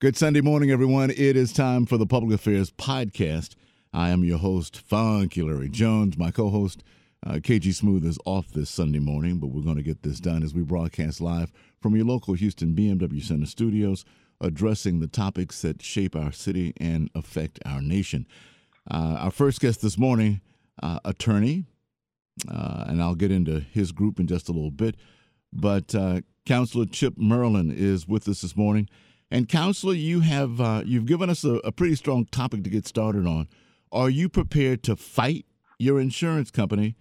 Good Sunday morning, everyone. It is time for the Public Affairs Podcast. I am your host, Funky Larry Jones. My co host, uh, KG Smooth, is off this Sunday morning, but we're going to get this done as we broadcast live from your local Houston BMW Center studios, addressing the topics that shape our city and affect our nation. Uh, our first guest this morning, uh, attorney, uh, and I'll get into his group in just a little bit, but uh, Counselor Chip Merlin is with us this morning. And counselor, you have uh, you've given us a, a, pretty strong topic to get started on. Are you prepared to fight your insurance company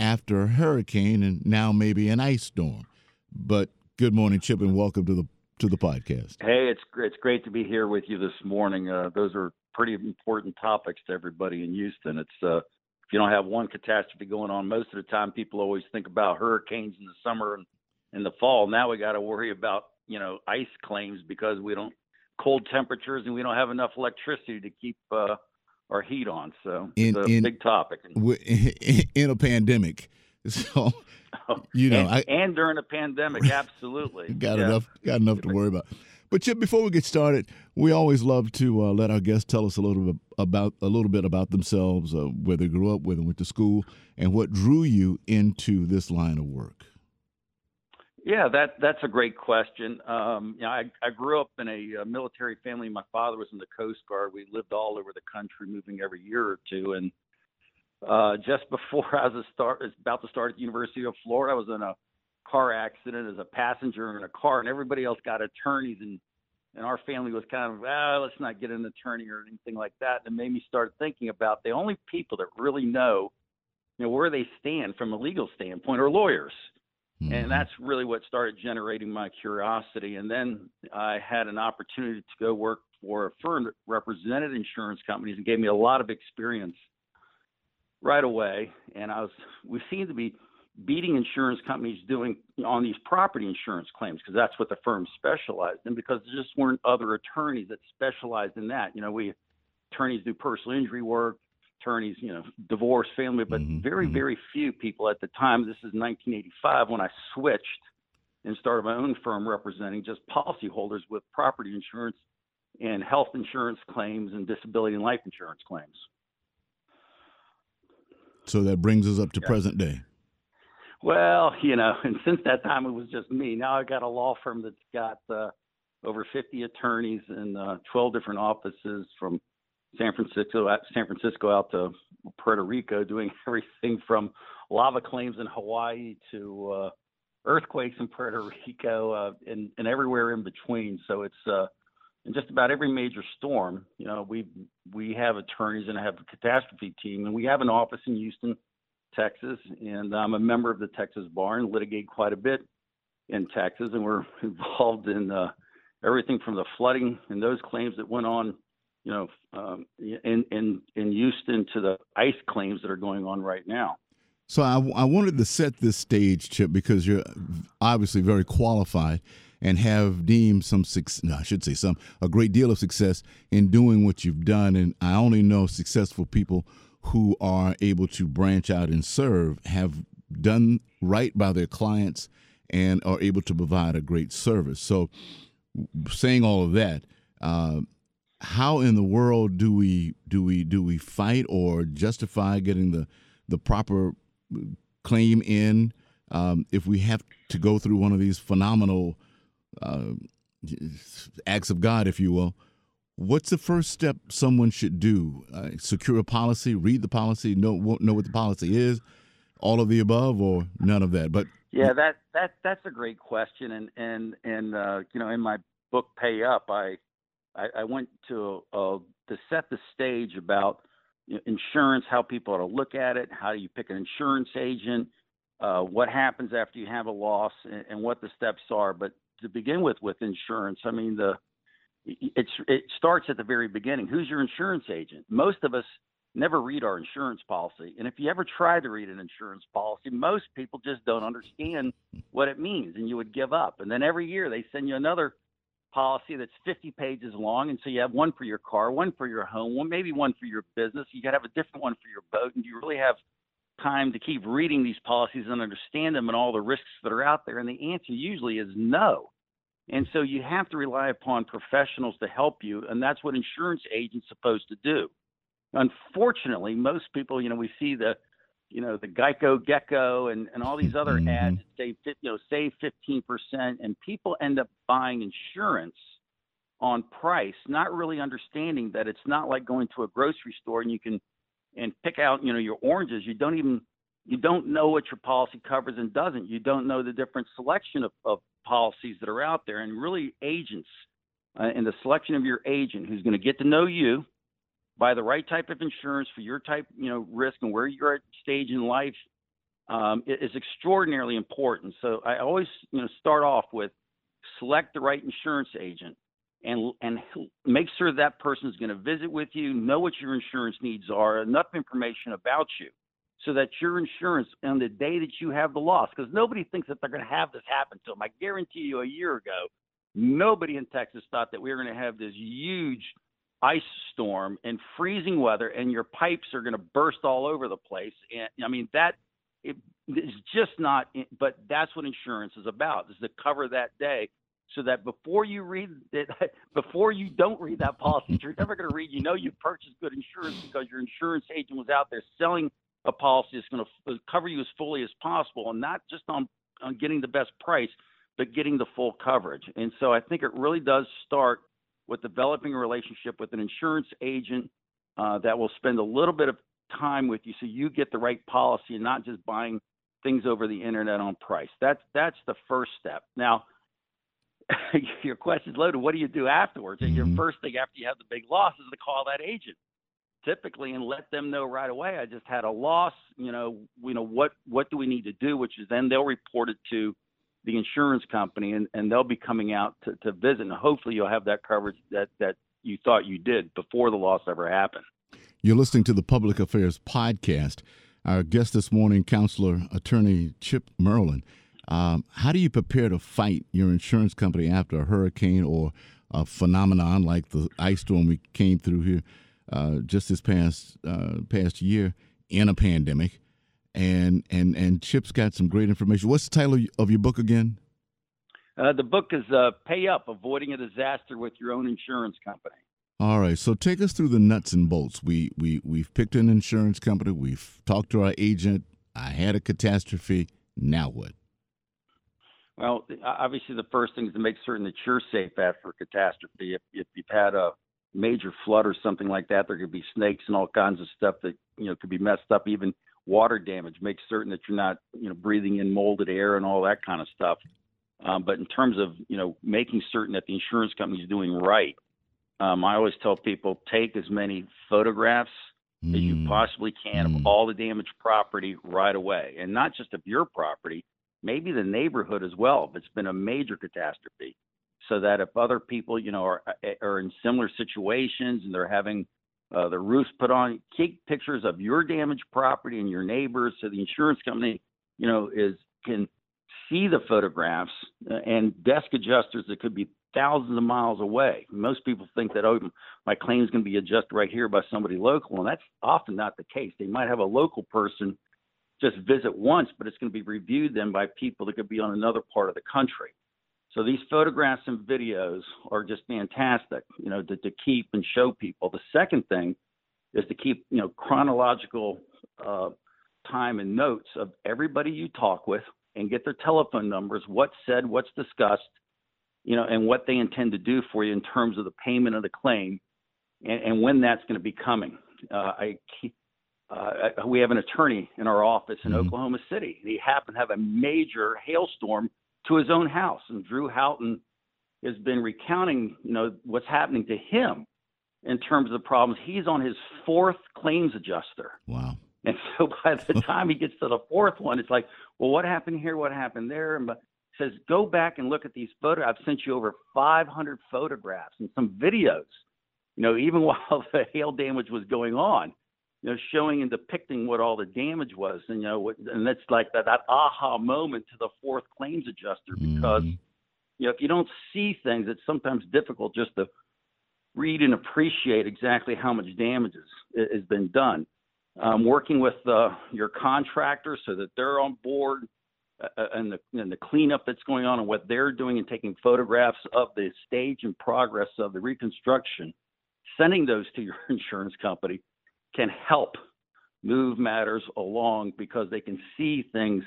after a hurricane and now maybe an ice storm? But good morning, Chip, and welcome to the to the podcast. Hey, it's it's great to be here with you this morning. Uh, those are pretty important topics to everybody in Houston. It's uh, if you don't have one catastrophe going on, most of the time people always think about hurricanes in the summer and in the fall. Now we got to worry about you know ice claims because we don't cold temperatures and we don't have enough electricity to keep uh, our heat on. So in, it's a in, big topic in a pandemic. So you know, and, I, and during a pandemic, absolutely got yeah. enough got enough to worry about. But Chip, before we get started, we always love to uh, let our guests tell us a little bit about a little bit about themselves, uh, where they grew up, where they went to school, and what drew you into this line of work. Yeah, that that's a great question. Um, you know, I, I grew up in a, a military family. My father was in the Coast Guard. We lived all over the country, moving every year or two. And uh, just before I was a start, about to start at the University of Florida, I was in a car accident as a passenger in a car, and everybody else got attorneys, and and our family was kind of, ah, let's not get an attorney or anything like that. And it made me start thinking about the only people that really know, you know, where they stand from a legal standpoint are lawyers Mm-hmm. And that's really what started generating my curiosity. And then I had an opportunity to go work for a firm that represented insurance companies and gave me a lot of experience right away. And I was, we seemed to be beating insurance companies doing on these property insurance claims because that's what the firm specialized in because there just weren't other attorneys that specialized in that. You know, we attorneys do personal injury work, attorneys, you know, divorce, family, but mm-hmm. very, mm-hmm. very few people at the time. This is 1985 when I switched and started my own firm representing just policyholders with property insurance and health insurance claims and disability and life insurance claims. So that brings us up to yeah. present day. Well, you know, and since that time it was just me. Now I've got a law firm that's got uh, over 50 attorneys in uh, 12 different offices from San Francisco, San Francisco out to Puerto Rico, doing everything from lava claims in Hawaii to uh, earthquakes in Puerto Rico uh, and, and everywhere in between. So it's uh, in just about every major storm. You know, we we have attorneys and have a catastrophe team, and we have an office in Houston, Texas, and I'm a member of the Texas Bar and litigate quite a bit in Texas, and we're involved in uh, everything from the flooding and those claims that went on you know, um, in in in Houston to the ice claims that are going on right now. So I, I wanted to set this stage, Chip, because you're obviously very qualified and have deemed some success. No, I should say some a great deal of success in doing what you've done. And I only know successful people who are able to branch out and serve have done right by their clients and are able to provide a great service. So, saying all of that, uh, how in the world do we do we do we fight or justify getting the the proper claim in um, if we have to go through one of these phenomenal uh, acts of God, if you will? What's the first step someone should do? Uh, secure a policy, read the policy, know know what the policy is, all of the above, or none of that. But yeah, that that that's a great question, and and and uh, you know, in my book Pay Up, I I, I went to uh, to set the stage about insurance, how people ought to look at it, how you pick an insurance agent, uh, what happens after you have a loss, and, and, what the steps are. But to begin with, with insurance, I mean the it's it starts at the very beginning. Who's your insurance agent? Most of us never read our insurance policy, and if you ever try to read an insurance policy, most people just don't understand what it means, and you would give up. And then every year they send you another policy that's 50 pages long, and so you have one for your car, one for your home, one maybe one for your business. You got to have a different one for your boat, and do you really have time to keep reading these policies and understand them and all the risks that are out there? And the answer usually is no. And so you have to rely upon professionals to help you, and that's what insurance agents are supposed to do. Unfortunately, most people, you know, we see the, you know, the Geico Gecko and, and all these other mm-hmm. ads that say, you know, save 15%, and people end up buying insurance on price, not really understanding that it's not like going to a grocery store and you can and pick out, you know, your oranges. You don't even you don't know what your policy covers and doesn't. You don't know the different selection of, of policies that are out there, and really agents uh, and the selection of your agent who's going to get to know you, buy the right type of insurance for your type, you know, risk and where you're at stage in life um, is extraordinarily important. So I always, you know, start off with select the right insurance agent and and make sure that person is going to visit with you, know what your insurance needs are, enough information about you so that your insurance on the day that you have the loss, because nobody thinks that they're going to have this happen to them. I guarantee you, a year ago, nobody in Texas thought that we were going to have this huge ice storm and freezing weather, and your pipes are going to burst all over the place. And I mean that it is just not. But that's what insurance is about: is to cover that day so that before you read it, before you don't read that policy, you're never going to read. You know you purchased good insurance because your insurance agent was out there selling a policy that's going to cover you as fully as possible, and not just on on getting the best price, but getting the full coverage. And so I think it really does start with developing a relationship with an insurance agent uh, that will spend a little bit of time with you, so you get the right policy and not just buying things over the internet on price. That's that's the first step. Now. your question's loaded. What do you do afterwards? Mm-hmm. Your first thing after you have the big loss is to call that agent typically and let them know right away I just had a loss, you know, you know what what do we need to do, which is then they'll report it to the insurance company and, and they'll be coming out to, to visit and hopefully you'll have that coverage that, that you thought you did before the loss ever happened. You're listening to the Public Affairs Podcast. Our guest this morning, counselor attorney Chip Merlin. Um, how do you prepare to fight your insurance company after a hurricane or a phenomenon like the ice storm we came through here? uh, just this past uh, past year in a pandemic, and and and Chip's got some great information. What's the title of your book again? Uh, the book is uh, "Pay Up: Avoiding a Disaster with Your Own Insurance Company." All right, so take us through the nuts and bolts. We we we've picked an insurance company. We've talked to our agent. I had a catastrophe. Now what? Well, obviously, the first thing is to make certain that you're safe after a catastrophe. If, if you've had a major flood or something like that, there could be snakes and all kinds of stuff that you know could be messed up. Even water damage. Make certain that you're not you know breathing in molded air and all that kind of stuff. Um, but in terms of you know making certain that the insurance company is doing right, um, I always tell people take as many photographs mm. as you mm. possibly can mm. of all the damaged property right away, and not just of your property, maybe the neighborhood as well. If it's been a major catastrophe, so that if other people, you know, are are in similar situations and they're having uh, their roofs put on, take pictures of your damaged property and your neighbors, so the insurance company, you know, is can see the photographs uh, and desk adjusters that could be thousands of miles away. Most people think that oh, my claim is going to be adjusted right here by somebody local, and that's often not the case. They might have a local person just visit once, but it's going to be reviewed then by people that could be on another part of the country. So these photographs and videos are just fantastic, you know, to, to keep and show people. The second thing is to keep, you know, chronological uh, time and notes of everybody you talk with and get their telephone numbers, what's said, what's discussed, you know, and what they intend to do for you in terms of the payment of the claim and, and when that's going to be coming. Uh, I, uh, we have an attorney in our office in mm-hmm. Oklahoma City. He happened to have a major hailstorm to his own house. And Drew Houghton has been recounting, you know, what's happening to him in terms of the problems. He's on his fourth claims adjuster. Wow. And so by the time he gets to the fourth one, it's like, well, what happened here? What happened there? And says, go back and look at these photos. I've sent you over 500 photographs and some videos, you know, even while the hail damage was going on you know, showing and depicting what all the damage was, and you know, what, and that's like that, that aha moment to the fourth claims adjuster because mm-hmm. you know if you don't see things, it's sometimes difficult just to read and appreciate exactly how much damage has, has been done. Um, working with uh, your contractor so that they're on board uh, uh, and the and the cleanup that's going on and what they're doing and taking photographs of the stage and progress of the reconstruction, sending those to your insurance company can help move matters along because they can see things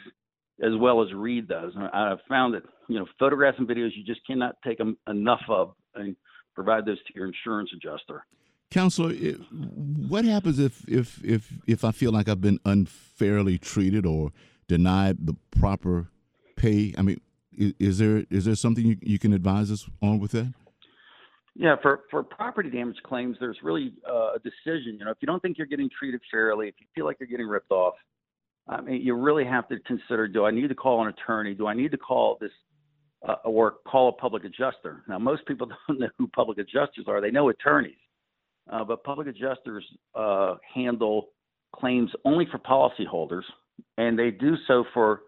as well as read those. And I've found that you know photographs and videos you just cannot take them enough of and provide those to your insurance adjuster. Counselor, eh, what happens if if if if I feel like I've been unfairly treated or denied the proper pay? I mean, is, is there is there something you, you can advise us on with that? Yeah, for, for property damage claims, there's really uh, a decision. You know, if you don't think you're getting treated fairly, if you feel like you're getting ripped off, I mean, you really have to consider: Do I need to call an attorney? Do I need to call this uh, or call a public adjuster? Now, most people don't know who public adjusters are. They know attorneys, uh, but public adjusters uh, handle claims only for policyholders, and they do so for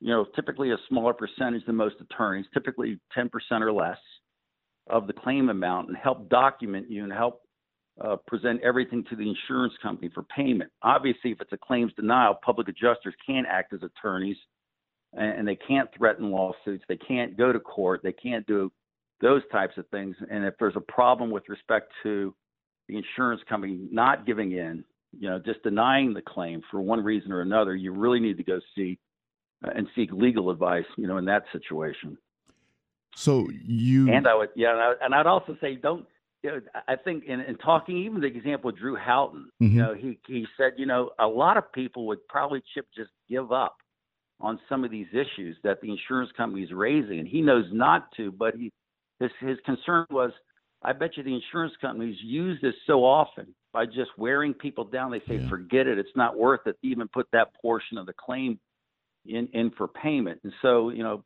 you know typically a smaller percentage than most attorneys, typically 10% or less of the claim amount, and help document you and help uh, present everything to the insurance company for payment. Obviously, if it's a claims denial, public adjusters can't act as attorneys and, and they can't threaten lawsuits. They can't go to court. They can't do those types of things. And if there's a problem with respect to the insurance company not giving in, you know, just denying the claim for one reason or another, you really need to go see uh, and seek legal advice, you know, in that situation. So you and I would yeah, and, I, and I'd also say don't you know, I think in, in talking, even the example of Drew Houghton, mm-hmm. you know, he he said, you know, a lot of people would probably chip just give up on some of these issues that the insurance company is raising, and he knows not to, but he his his concern was, I bet you the insurance companies use this so often by just wearing people down. They say, yeah. forget it, it's not worth it to even put that portion of the claim in in for payment. And so, you know,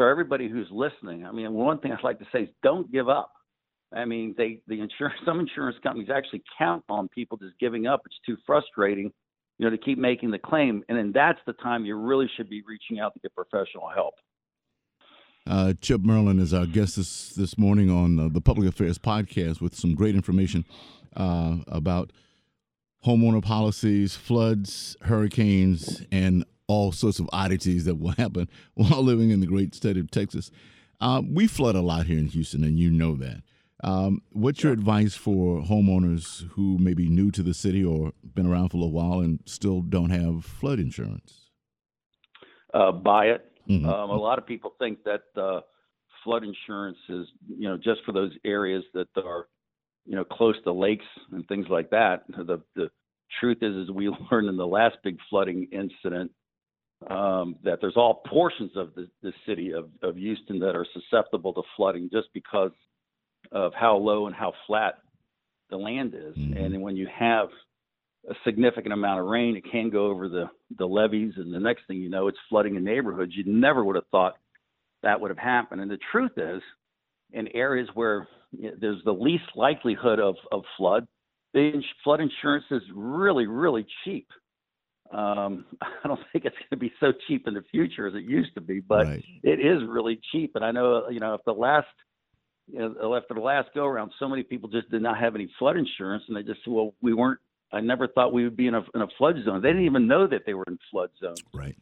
for everybody who's listening, I mean, one thing I'd like to say is don't give up I mean, they the insurance some insurance companies actually count on people just giving up. It's too frustrating, you know, to keep making the claim, and then that's the time you really should be reaching out to get professional help. Uh, Chip Merlin is our guest this this morning on uh, the Public Affairs podcast with some great information uh, about homeowner policies, floods, hurricanes, and all sorts of oddities that will happen while living in the great state of Texas. Uh, we flood a lot here in Houston, and you know that. Um, what's your advice for homeowners who may be new to the city or been around for a little while and still don't have flood insurance? Uh, buy it. Mm-hmm. Um, a lot of people think that uh, flood insurance is, you know, just for those areas that are, you know, close to lakes and things like that. The the truth is, is we learned in the last big flooding incident um, that there's all portions of the, the city of, of Houston that are susceptible to flooding just because of how low and how flat the land is. Mm-hmm. And when you have a significant amount of rain, it can go over the, the levees, and the next thing you know, it's flooding in neighborhoods. You never would have thought that would have happened. And the truth is, in areas where there's the least likelihood of, of flood, the flood insurance is really, really cheap. Um, I don't think it's going to be so cheap in the future as it used to be, but right. it is really cheap. And I know, you know, if the last you know, after the last go around, so many people just did not have any flood insurance, and they just said, "Well, we weren't. I never thought we would be in a in a flood zone." They didn't even know that they were in flood zones. Right.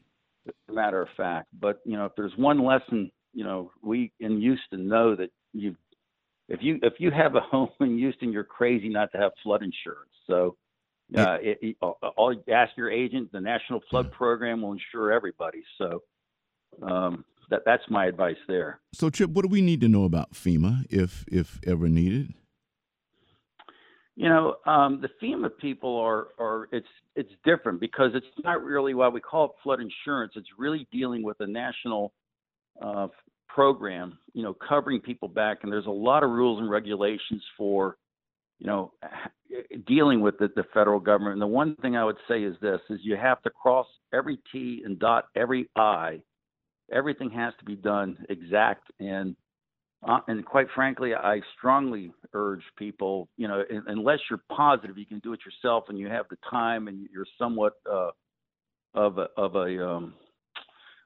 As a matter of fact, but you know, if there's one lesson, you know, we in Houston know that you, if you if you have a home in Houston, you're crazy not to have flood insurance. So. Uh, it, it, all ask your agent. The National Flood Program will insure everybody. So, um, that that's my advice there. So, Chip, what do we need to know about FEMA if if ever needed? You know, um, the FEMA people are are it's it's different because it's not really why we call it flood insurance. It's really dealing with a national uh, program, you know, covering people back, and there's a lot of rules and regulations for, you know, dealing with the, the federal government. And the one thing I would say is this: is you have to cross every T and dot every I everything has to be done exact and uh, and quite frankly, I strongly urge people, you know, unless you're positive you can do it yourself and you have the time and you're somewhat uh, of a, of a um,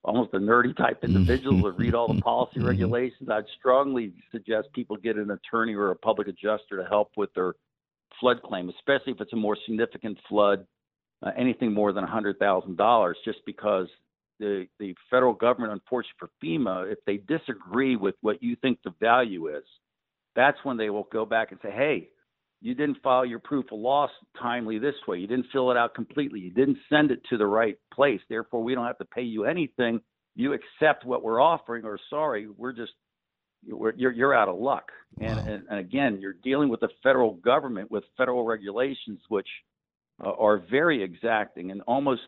almost a nerdy type individual to read all the policy mm-hmm. regulations, I'd strongly suggest people get an attorney or a public adjuster to help with their flood claim, especially if it's a more significant flood, uh, anything more than $100,000, just because the the federal government, unfortunately for FEMA, if they disagree with what you think the value is, that's when they will go back and say, hey, you didn't file your proof of loss timely this way. You didn't fill it out completely. You didn't send it to the right place. Therefore, we don't have to pay you anything. You accept what we're offering, or sorry, we're just you're you're out of luck. And, wow. and, and again, you're dealing with the federal government with federal regulations, which uh, are very exacting and almost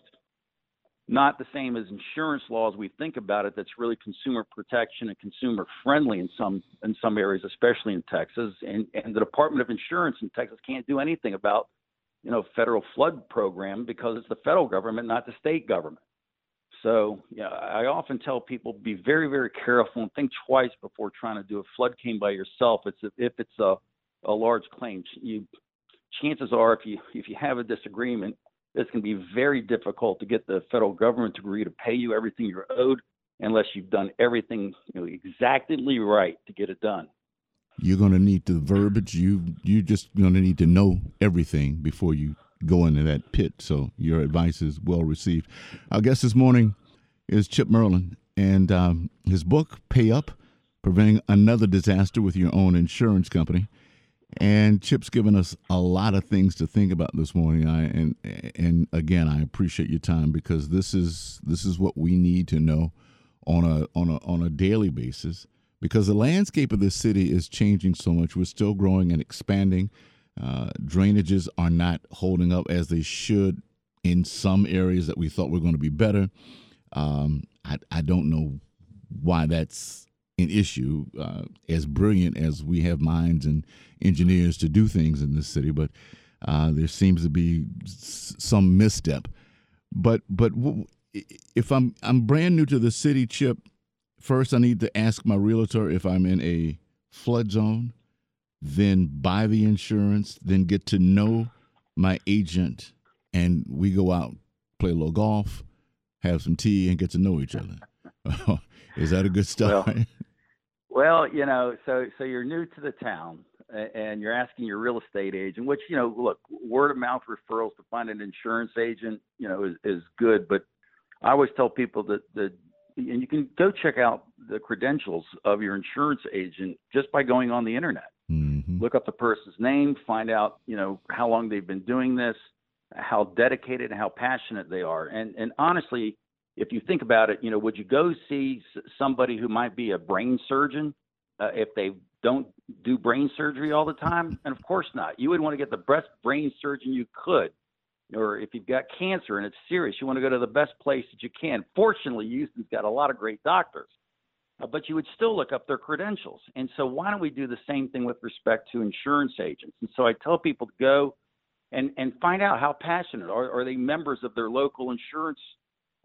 not the same as insurance laws we think about it that's really consumer protection and consumer friendly in some in some areas especially in Texas. And and the Department of Insurance in Texas can't do anything about you know federal flood program because it's the federal government not the state government. So yeah I often tell people be very very careful and think twice before trying to do a flood claim by yourself. It's if it's a a large claim you chances are if you if you have a disagreement it's going to be very difficult to get the federal government to agree to pay you everything you're owed unless you've done everything you know, exactly right to get it done. You're going to need the verbiage. You you just going to need to know everything before you go into that pit. So your advice is well received. Our guest this morning is Chip Merlin, and um, his book "Pay Up: Preventing Another Disaster with Your Own Insurance Company." And Chip's given us a lot of things to think about this morning. I and and again, I appreciate your time because this is this is what we need to know on a on a on a daily basis because the landscape of this city is changing so much. We're still growing and expanding. Uh, drainages are not holding up as they should in some areas that we thought were going to be better. Um, I, I don't know why that's an issue, uh, as brilliant as we have minds and engineers to do things in this city, but uh, there seems to be s- some misstep. But but w- if I'm I'm brand new to the city, Chip, first I need to ask my realtor if I'm in a flood zone, then buy the insurance, then get to know my agent, and we go out play a little golf, have some tea, and get to know each other. Is that a good start? Well, well, you know, so so you're new to the town and you're asking your real estate agent, which you know, look, word of mouth referrals to find an insurance agent, you know, is, is good. But I always tell people that the and you can go check out the credentials of your insurance agent just by going on the internet. Mm-hmm. Look up the person's name, find out, you know, how long they've been doing this, how dedicated and how passionate they are. And and honestly, if you think about it, you know, would you go see somebody who might be a brain surgeon uh, if they don't do brain surgery all the time? And of course not. You would want to get the best brain surgeon you could. Or if you've got cancer and it's serious, you want to go to the best place that you can. Fortunately, Houston's got a lot of great doctors, uh, but you would still look up their credentials. And so, why don't we do the same thing with respect to insurance agents? And so, I tell people to go and and find out how passionate are, are they members of their local insurance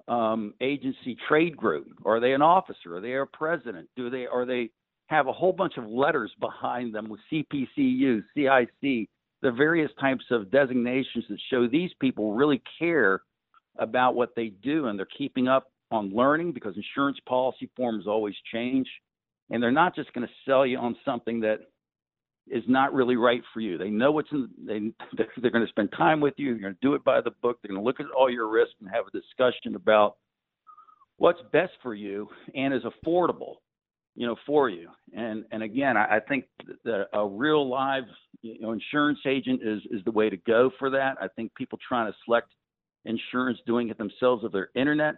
um, agency trade group? Are they an officer? Are they a president? Do they are they have a whole bunch of letters behind them with CPCU, CIC, the various types of designations that show these people really care about what they do and they're keeping up on learning because insurance policy forms always change and they're not just going to sell you on something that is not really right for you. They know what's in. They they're going to spend time with you. They're going to do it by the book. They're going to look at all your risks and have a discussion about what's best for you and is affordable, you know, for you. And and again, I, I think that a real live you know insurance agent is is the way to go for that. I think people trying to select insurance doing it themselves of their internet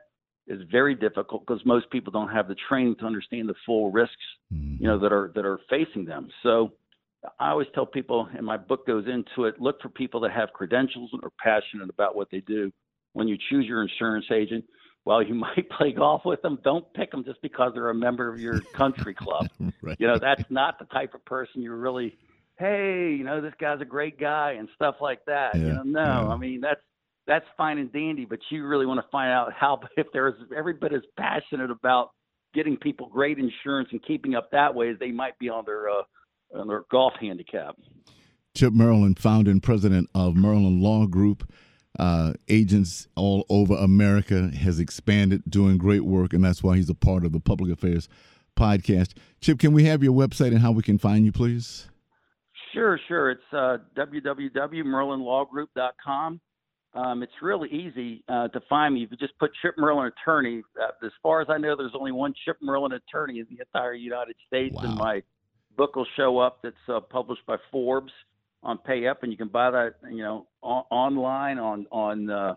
is very difficult because most people don't have the training to understand the full risks mm-hmm. you know that are that are facing them so I always tell people, and my book goes into it, look for people that have credentials and are passionate about what they do. When you choose your insurance agent, while you might play golf with them, don't pick them just because they're a member of your country club. right. You know, that's not the type of person you really, hey, you know, this guy's a great guy and stuff like that. Yeah. You know, no, yeah. I mean, that's, that's fine and dandy, but you really want to find out how, if there's every bit as passionate about getting people great insurance and keeping up that way as they might be on their, uh, and their golf handicap. Chip Merlin, founder and president of Merlin Law Group, uh, agents all over America, has expanded, doing great work, and that's why he's a part of the Public Affairs podcast. Chip, can we have your website and how we can find you, please? Sure, sure. It's uh, www.merlinlawgroup.com. um, it's really easy uh, to find me. If you just put Chip Merlin attorney, uh, as far as I know, there's only one Chip Merlin attorney in the entire United States, wow. and my book will show up. That's uh, published by Forbes on Pay Up, and you can buy that, you know, on, online on on uh,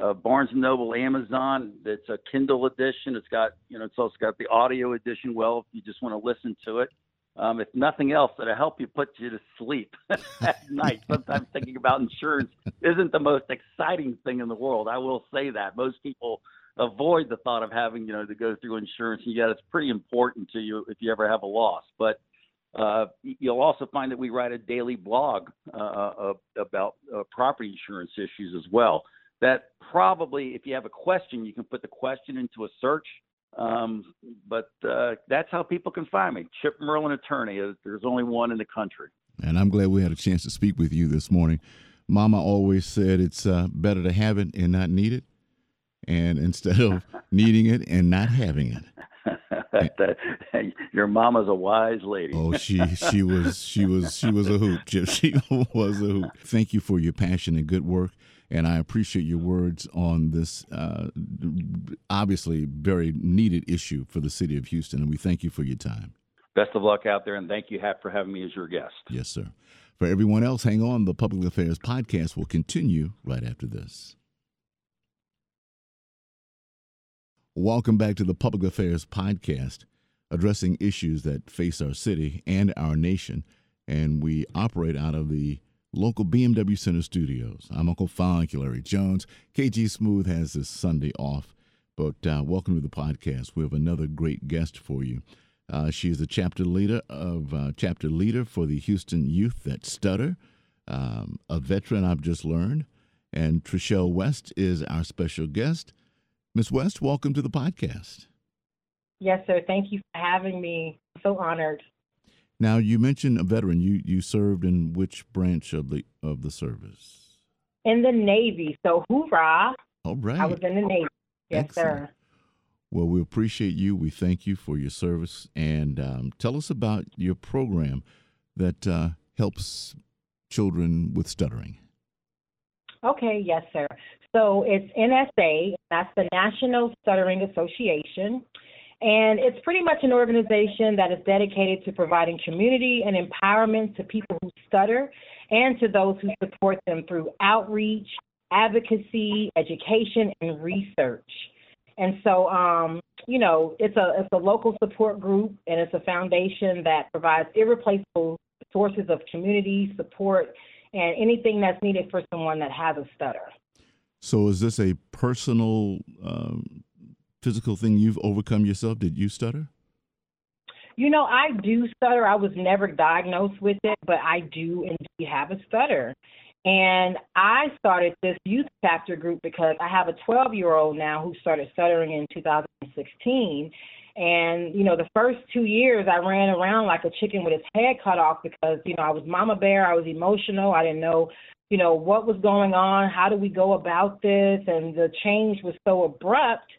uh, Barnes and Noble, Amazon. It's a Kindle edition. It's got, you know, it's also got the audio edition. Well, if you just want to listen to it, um, if nothing else, it'll help you put you to sleep at night. Sometimes thinking about insurance isn't the most exciting thing in the world. I will say that most people avoid the thought of having, you know, to go through insurance. And yet, it's pretty important to you if you ever have a loss. But uh, you'll also find that we write a daily blog uh, uh, about uh, property insurance issues as well. That probably, if you have a question, you can put the question into a search um, but uh, that's how people can find me. Chip Merlin Attorney. There's only one in the country. And I'm glad we had a chance to speak with you this morning. Mama always said it's uh, better to have it and not need it, and instead of needing it and not having it. Your mama's a wise lady. oh, she she was she was she was a hoot. She was a hoot. Thank you for your passion and good work and I appreciate your words on this uh, obviously very needed issue for the city of Houston. And we thank you for your time. Best of luck out there, and thank you, Hap, for having me as your guest. Yes, sir. For everyone else, hang on. The Public Affairs Podcast will continue right after this. Welcome back to the Public Affairs Podcast, addressing issues that face our city and our nation. And we operate out of the local BMW Center studios. I'm Uncle Fonk, Larry Jones. KG Smooth has this Sunday off, but uh, welcome to the podcast. We have another great guest for you. Uh, she is the chapter leader of uh, chapter leader for the Houston Youth That Stutter, um, a veteran I've just learned, and Trishelle West is our special guest. Miss West, welcome to the podcast. Yes, sir. Thank you for having me. So honored. Now you mentioned a veteran. You you served in which branch of the of the service? In the Navy. So hoorah! All right. I was in the Navy. Yes, Excellent. sir. Well, we appreciate you. We thank you for your service, and um, tell us about your program that uh, helps children with stuttering. Okay, yes, sir. So it's NSA, that's the National Stuttering Association. And it's pretty much an organization that is dedicated to providing community and empowerment to people who stutter and to those who support them through outreach, advocacy, education, and research. And so, um, you know, it's a it's a local support group, and it's a foundation that provides irreplaceable sources of community support and anything that's needed for someone that has a stutter. So, is this a personal um, physical thing you've overcome yourself? Did you stutter? You know, I do stutter. I was never diagnosed with it, but I do indeed have a stutter. And I started this youth chapter group because I have a 12 year old now who started stuttering in 2016. And, you know, the first two years I ran around like a chicken with its head cut off because, you know, I was mama bear, I was emotional, I didn't know, you know, what was going on, how do we go about this? And the change was so abrupt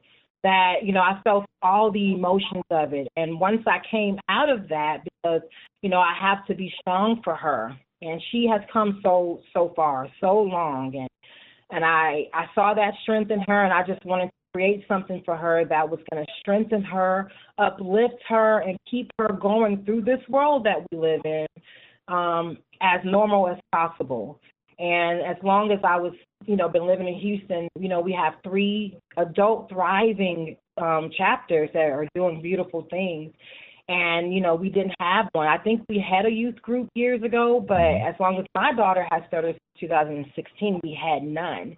that you know I felt all the emotions of it. And once I came out of that, because you know I have to be strong for her, and she has come so so far, so long, and and I I saw that strength in her, and I just wanted to create something for her that was going to strengthen her, uplift her, and keep her going through this world that we live in um, as normal as possible. And as long as I was, you know, been living in Houston, you know, we have three adult thriving um, chapters that are doing beautiful things. And, you know, we didn't have one. I think we had a youth group years ago, but as long as my daughter has started 2016, we had none.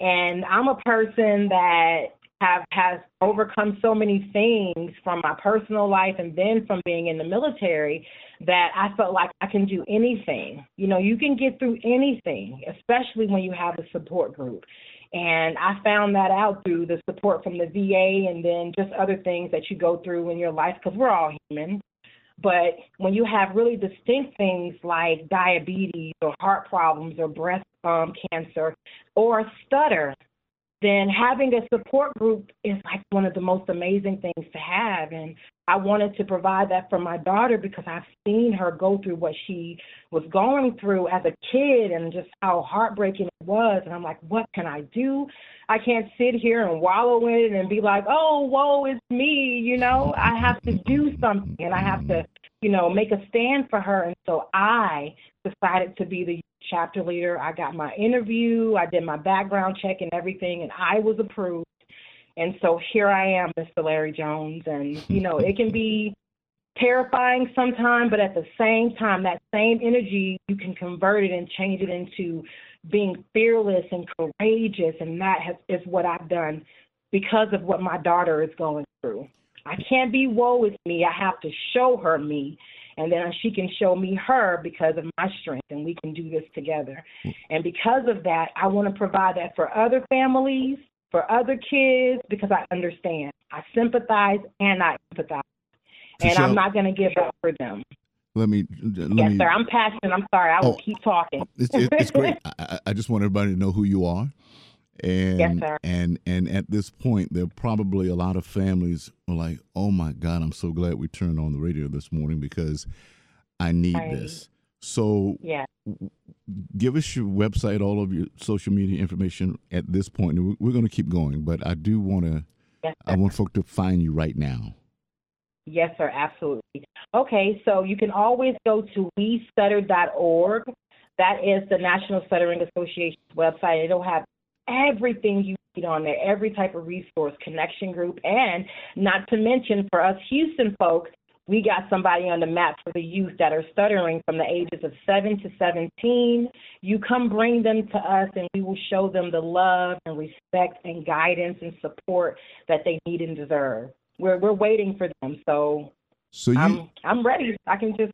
And I'm a person that have has overcome so many things from my personal life and then from being in the military that I felt like I can do anything. You know, you can get through anything, especially when you have a support group. And I found that out through the support from the VA and then just other things that you go through in your life because we're all human. But when you have really distinct things like diabetes or heart problems or breast um, cancer or stutter, then having a support group is like one of the most amazing things to have. And I wanted to provide that for my daughter because I've seen her go through what she was going through as a kid and just how heartbreaking it was. And I'm like, what can I do? I can't sit here and wallow in it and be like, oh, woe, it's me. You know, I have to do something and I have to, you know, make a stand for her. And so I decided to be the chapter leader. I got my interview, I did my background check and everything, and I was approved. And so here I am, Mr. Larry Jones. And, you know, it can be terrifying sometimes, but at the same time, that same energy, you can convert it and change it into being fearless and courageous. And that has, is what I've done because of what my daughter is going through. I can't be woe with me. I have to show her me and then she can show me her because of my strength and we can do this together and because of that i want to provide that for other families for other kids because i understand i sympathize and i empathize and i'm not going to give up for them let me. Let yes, me, sir. I'm passionate. I'm sorry. I will oh, keep talking. It's, it's great. I, I, just want everybody to know who you are, and yes, and and at this point, there are probably a lot of families are like, "Oh my God, I'm so glad we turned on the radio this morning because I need this." So, yeah. give us your website, all of your social media information at this point. We're going to keep going, but I do want to. Yes, I want folk to find you right now. Yes, sir. Absolutely. Okay, so you can always go to westutter.org. That is the National Stuttering Association's website. It'll have everything you need on there, every type of resource, connection group, and not to mention for us Houston folks, we got somebody on the map for the youth that are stuttering from the ages of 7 to 17. You come bring them to us, and we will show them the love and respect and guidance and support that they need and deserve. We're we're waiting for them, so, so you, I'm I'm ready. I can just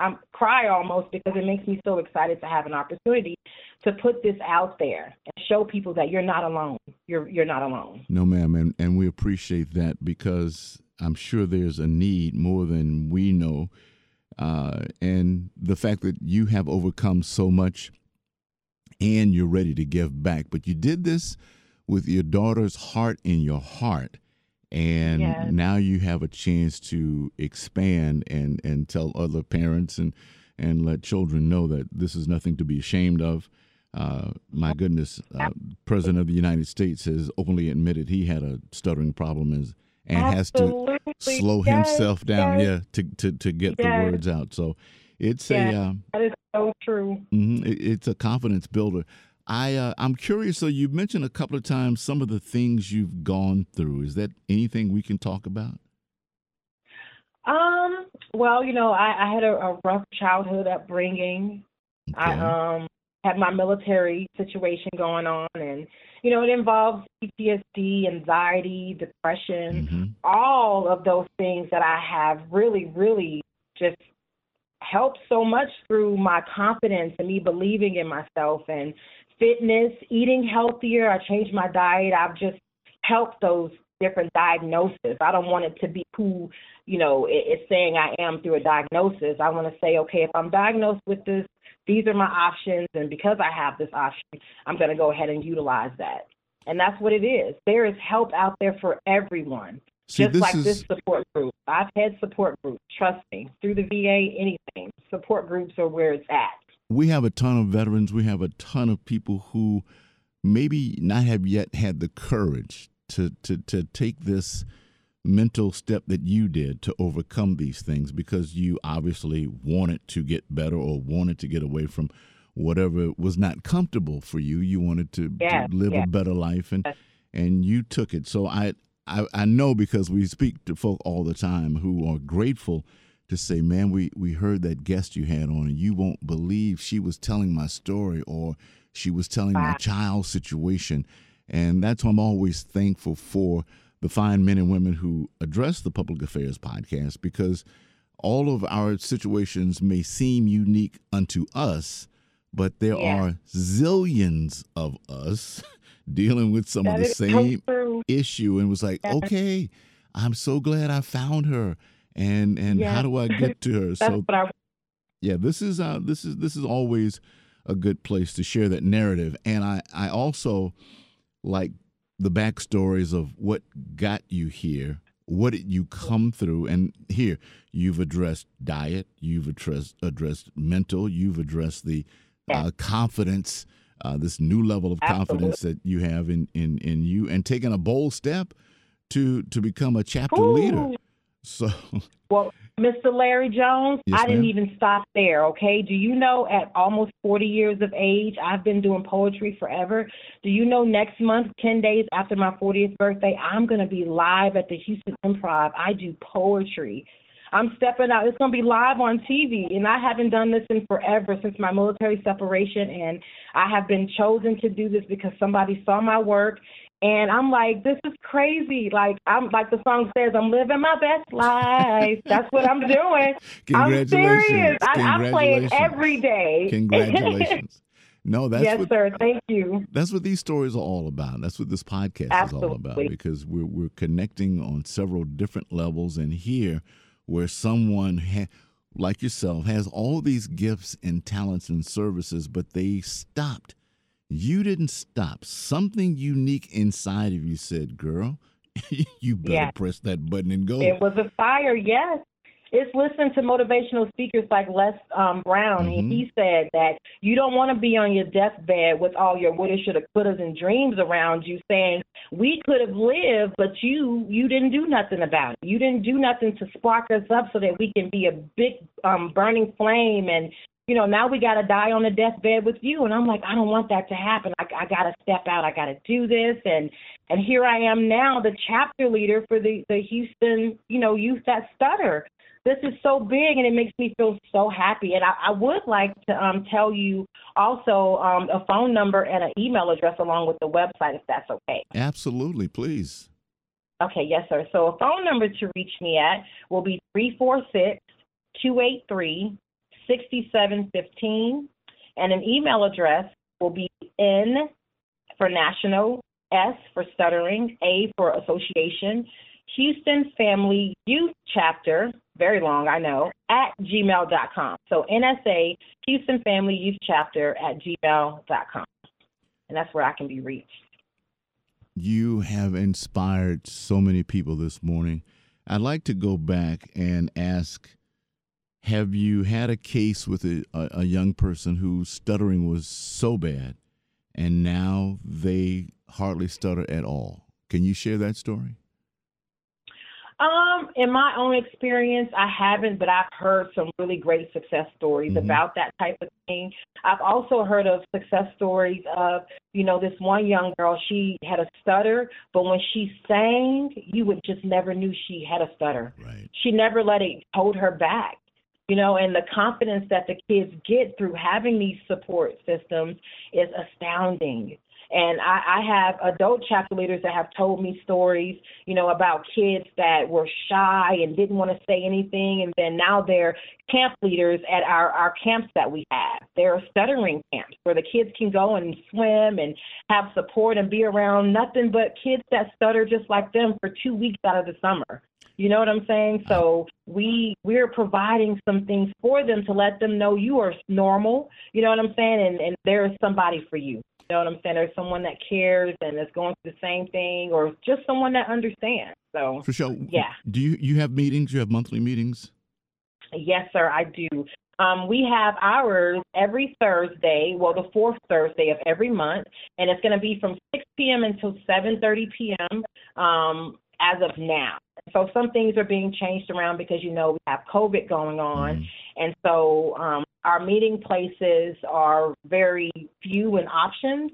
I cry almost because it makes me so excited to have an opportunity to put this out there and show people that you're not alone. You're you're not alone. No, ma'am, and and we appreciate that because I'm sure there's a need more than we know, uh, and the fact that you have overcome so much, and you're ready to give back. But you did this with your daughter's heart in your heart and yes. now you have a chance to expand and and tell other parents and and let children know that this is nothing to be ashamed of. Uh, my goodness, uh, President of the United States has openly admitted he had a stuttering problem and, and has to slow yes, himself down, yes. yeah, to, to, to get the words out. So it's a uh, that is so true. Mm-hmm, it, it's a confidence builder. I uh, I'm curious. So you mentioned a couple of times some of the things you've gone through. Is that anything we can talk about? Um. Well, you know, I, I had a, a rough childhood upbringing. Okay. I um had my military situation going on, and you know, it involves PTSD, anxiety, depression, mm-hmm. all of those things that I have really, really just helped so much through my confidence and me believing in myself and fitness, eating healthier. I changed my diet. I've just helped those different diagnoses. I don't want it to be who, you know, it's saying I am through a diagnosis. I want to say, okay, if I'm diagnosed with this, these are my options, and because I have this option, I'm going to go ahead and utilize that. And that's what it is. There is help out there for everyone. See, just like is... this support group. I've had support groups, trust me, through the VA, anything. Support groups are where it's at we have a ton of veterans. We have a ton of people who maybe not have yet had the courage to to to take this mental step that you did to overcome these things because you obviously wanted to get better or wanted to get away from whatever was not comfortable for you. You wanted to, yeah, to live yeah. a better life and and you took it. So I, I I know because we speak to folk all the time who are grateful to say, man, we, we heard that guest you had on, and you won't believe she was telling my story or she was telling my child's situation. And that's why I'm always thankful for the fine men and women who address the Public Affairs podcast because all of our situations may seem unique unto us, but there yeah. are zillions of us dealing with some that of the same issue and was like, yeah. okay, I'm so glad I found her and and yeah. how do I get to her? so I... yeah, this is uh this is this is always a good place to share that narrative, and I I also like the backstories of what got you here, what did you come through, and here you've addressed diet, you've addressed addressed mental, you've addressed the uh, confidence, uh, this new level of Absolutely. confidence that you have in, in in you, and taking a bold step to to become a chapter Ooh. leader. So, well, Mr. Larry Jones, yes, I didn't ma'am. even stop there, okay? Do you know at almost 40 years of age, I've been doing poetry forever. Do you know next month, 10 days after my 40th birthday, I'm going to be live at the Houston Improv. I do poetry. I'm stepping out. It's going to be live on TV, and I haven't done this in forever since my military separation. And I have been chosen to do this because somebody saw my work and I'm like, this is crazy. Like I'm like the song says, I'm living my best life. That's what I'm doing. I'm serious. I, I'm playing every day. Congratulations. No, that's yes, what, sir. Thank you. That's what these stories are all about. That's what this podcast Absolutely. is all about because we're we're connecting on several different levels, and here, where someone ha- like yourself has all these gifts and talents and services, but they stopped you didn't stop. Something unique inside of you said, girl, you better yeah. press that button and go. It was a fire, yes. It's listening to motivational speakers like Les um, Brown. Mm-hmm. And he said that you don't want to be on your deathbed with all your woulda, shoulda, couldas, and dreams around you, saying we could have lived, but you you didn't do nothing about it. You didn't do nothing to spark us up so that we can be a big um, burning flame and you know, now we got to die on the deathbed with you. And I'm like, I don't want that to happen. I, I got to step out. I got to do this. And and here I am now, the chapter leader for the the Houston, you know, youth that stutter. This is so big, and it makes me feel so happy. And I, I would like to um, tell you also um, a phone number and an email address along with the website, if that's okay. Absolutely, please. Okay, yes, sir. So a phone number to reach me at will be 346 283 6715. And an email address will be N for national, S for stuttering, A for association, Houston Family Youth Chapter, very long, I know, at gmail.com. So NSA, Houston Family Youth Chapter at gmail.com. And that's where I can be reached. You have inspired so many people this morning. I'd like to go back and ask have you had a case with a, a, young person whose stuttering was so bad and now they hardly stutter at all? Can you share that story? Um, in my own experience, I haven't, but I've heard some really great success stories mm-hmm. about that type of thing. I've also heard of success stories of, you know, this one young girl, she had a stutter, but when she sang, you would just never knew she had a stutter. Right. She never let it hold her back you know, and the confidence that the kids get through having these support systems is astounding. And I, I have adult chapter leaders that have told me stories, you know, about kids that were shy and didn't want to say anything, and then now they're camp leaders at our our camps that we have. There are stuttering camps where the kids can go and swim and have support and be around nothing but kids that stutter just like them for two weeks out of the summer. You know what I'm saying? So we we're providing some things for them to let them know you are normal. You know what I'm saying? And and there is somebody for you. You know what I'm saying? There's someone that cares and is going through the same thing, or just someone that understands. So for sure. Yeah. Do you you have meetings? You have monthly meetings? Yes, sir. I do. Um, we have ours every Thursday, well, the fourth Thursday of every month, and it's going to be from 6 p.m. until 7:30 p.m. Um, as of now. So some things are being changed around because you know we have COVID going on, mm-hmm. and so um, our meeting places are very few in options.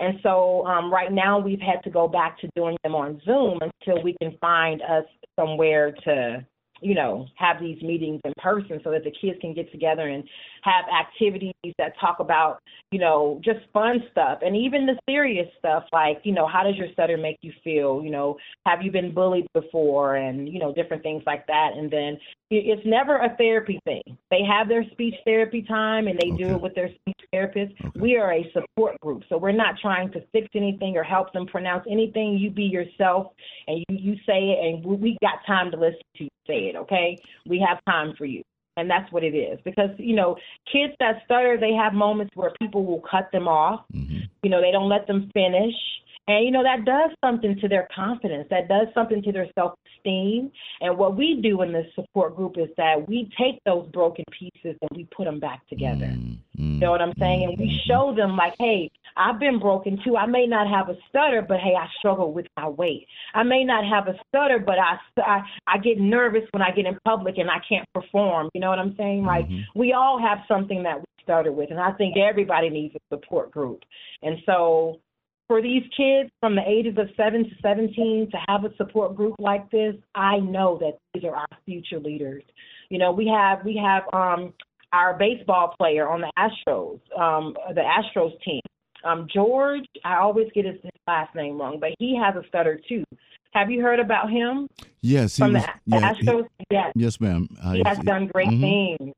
And so um, right now we've had to go back to doing them on Zoom until we can find us somewhere to you know, have these meetings in person so that the kids can get together and have activities that talk about, you know, just fun stuff and even the serious stuff like, you know, how does your stutter make you feel? You know, have you been bullied before and, you know, different things like that. And then it's never a therapy thing. They have their speech therapy time and they okay. do it with their speech therapist. Okay. We are a support group. So we're not trying to fix anything or help them pronounce anything. You be yourself and you, you say it and we got time to listen to you say it, okay? We have time for you. And that's what it is. Because, you know, kids that stutter, they have moments where people will cut them off. Mm-hmm. You know, they don't let them finish And, you know, that does something to their confidence. That does something to their self esteem. And what we do in this support group is that we take those broken pieces and we put them back together. Mm-hmm. You know what I'm saying? And we mm-hmm. show them, like, hey, I've been broken too. I may not have a stutter, but hey, I struggle with my weight. I may not have a stutter, but I, I, I get nervous when I get in public and I can't perform. You know what I'm saying? Like, mm-hmm. we all have something that we started with. And I think everybody needs a support group. And so, for these kids from the ages of 7 to 17 to have a support group like this, I know that these are our future leaders. You know, we have we have um our baseball player on the Astros, um the Astros team. Um George, I always get his, his last name wrong, but he has a stutter too. Have you heard about him? Yes, he from was, the yeah, Astros. He, yes, yes, ma'am. Uh, he has done great mm-hmm. things.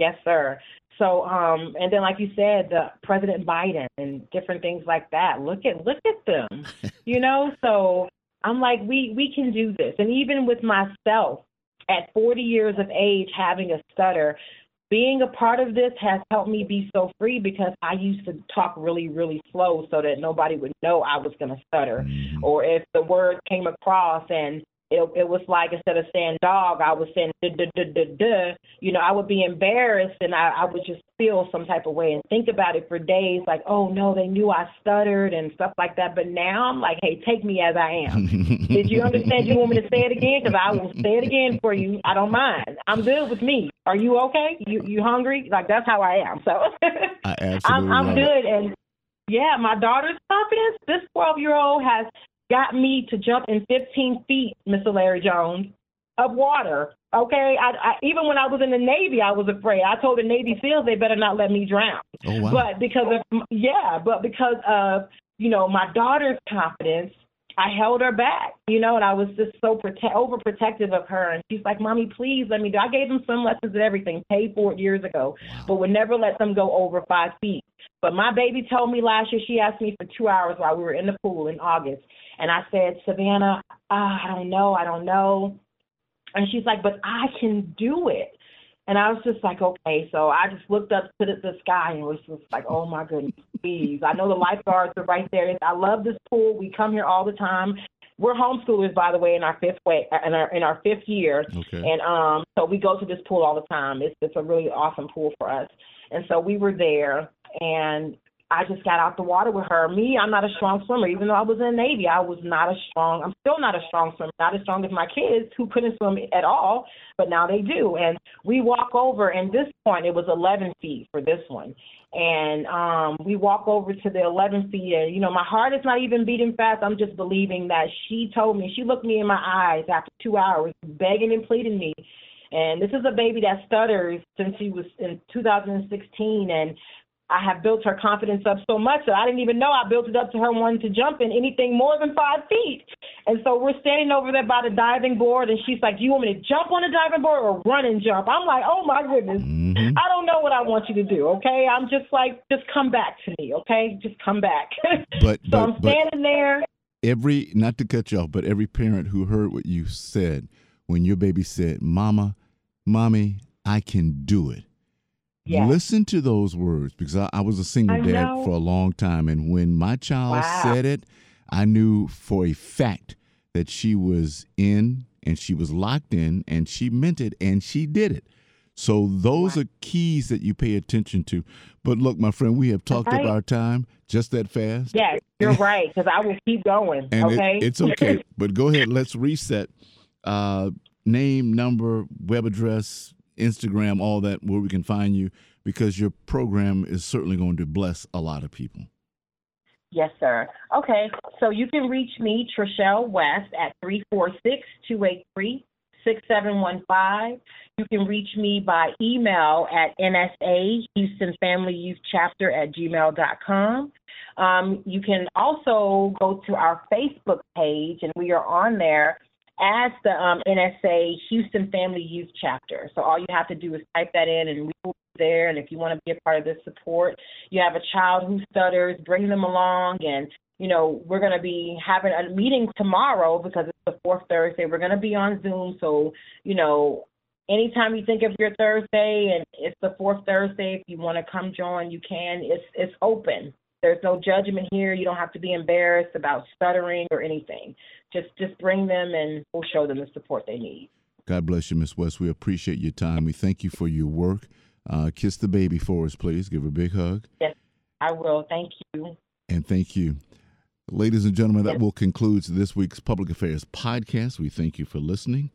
Yes, sir. So, um, and then like you said, the President Biden and different things like that. Look at look at them, you know. So I'm like, we we can do this. And even with myself, at 40 years of age, having a stutter, being a part of this has helped me be so free because I used to talk really, really slow so that nobody would know I was going to stutter. Mm-hmm. Or if the word came across and it, it was like instead of saying dog, I was saying duh, duh, duh, duh, duh. You know, I would be embarrassed and I, I would just feel some type of way and think about it for days, like, oh no, they knew I stuttered and stuff like that. But now I'm like, hey, take me as I am. Did you understand? You want me to say it again? Because I will say it again for you. I don't mind. I'm good with me. Are you okay? You you hungry? Like that's how I am. So I absolutely I'm, I'm good. And yeah, my daughter's confidence. This 12 year old has got me to jump in 15 feet, Mr. Larry Jones, of water. Okay, I, I, even when I was in the Navy, I was afraid. I told the Navy SEALs they better not let me drown. Oh, wow. But because of yeah, but because of you know my daughter's confidence, I held her back, you know, and I was just so prote- overprotective of her. And she's like, "Mommy, please let me do." I gave them swim lessons and everything, paid for it years ago, but would never let them go over five feet. But my baby told me last year. She asked me for two hours while we were in the pool in August, and I said, Savannah, uh, I don't know, I don't know. And she's like, but I can do it. And I was just like, okay. So I just looked up to the, the sky and was just like, oh my goodness, please. I know the lifeguards are right there. I love this pool. We come here all the time. We're homeschoolers, by the way, in our fifth way, in our in our fifth year, okay. and um, so we go to this pool all the time. It's it's a really awesome pool for us, and so we were there, and I just got out the water with her. Me, I'm not a strong swimmer. Even though I was in the Navy, I was not a strong. I'm still not a strong swimmer. Not as strong as my kids who couldn't swim at all, but now they do. And we walk over, and this point it was 11 feet for this one. And um, we walk over to the 11 feet, and you know my heart is not even beating fast. I'm just believing that she told me. She looked me in my eyes after two hours, begging and pleading me. And this is a baby that stutters since she was in 2016, and I have built her confidence up so much that I didn't even know I built it up to her wanting to jump in anything more than five feet. And so we're standing over there by the diving board, and she's like, "Do you want me to jump on the diving board or run and jump?" I'm like, "Oh my goodness, mm-hmm. I don't know what I want you to do. Okay, I'm just like, just come back to me. Okay, just come back." But so but, I'm standing there. Every not to cut you off, but every parent who heard what you said when your baby said, "Mama, mommy, I can do it." Yes. Listen to those words because I, I was a single I dad know. for a long time. And when my child Wow. said it, I knew for a fact that she was in and she was locked in and she meant it and she did it. So those are keys that you pay attention to. But look, my friend, we have talked Right. up our time just that fast. Yes, you're right, because I will keep going. And it- okay, it's okay. but go ahead, let's reset. Uh, name, number, web address, Instagram, all that, where we can find you, because your program is certainly going to bless a lot of people. Yes, sir. Okay, so you can reach me, Trishelle West, at 346-283-6715. You can reach me by email at NSA, Houston Family Youth Chapter at gmail.com. Um, you can also go to our Facebook page, and we are on there as the um, NSA Houston Family Youth Chapter. So all you have to do is type that in, and we will be there. And if you want to be a part of this support, you have a child who stutters, bring them along. And, you know, we're going to be having a meeting tomorrow because it's the fourth Thursday. We're going to be on Zoom. So, you know, anytime you think of your Thursday and it's the fourth Thursday, if you want to come join, you can. It's it's open. There's no judgment here. You don't have to be embarrassed about stuttering or anything. Just just bring them and we'll show them the support they need. God bless you, Miss West. We appreciate your time. We thank you for your work. Uh, kiss the baby for us, please. Give her a big hug. Yes, I will. Thank you. And thank you. Ladies and gentlemen, that will conclude this week's Public Affairs podcast. We thank you for listening.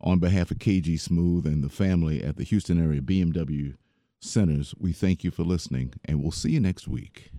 On behalf of KG Smooth and the family at the Houston area BMW Centers, we thank you for listening, and we'll see you next week.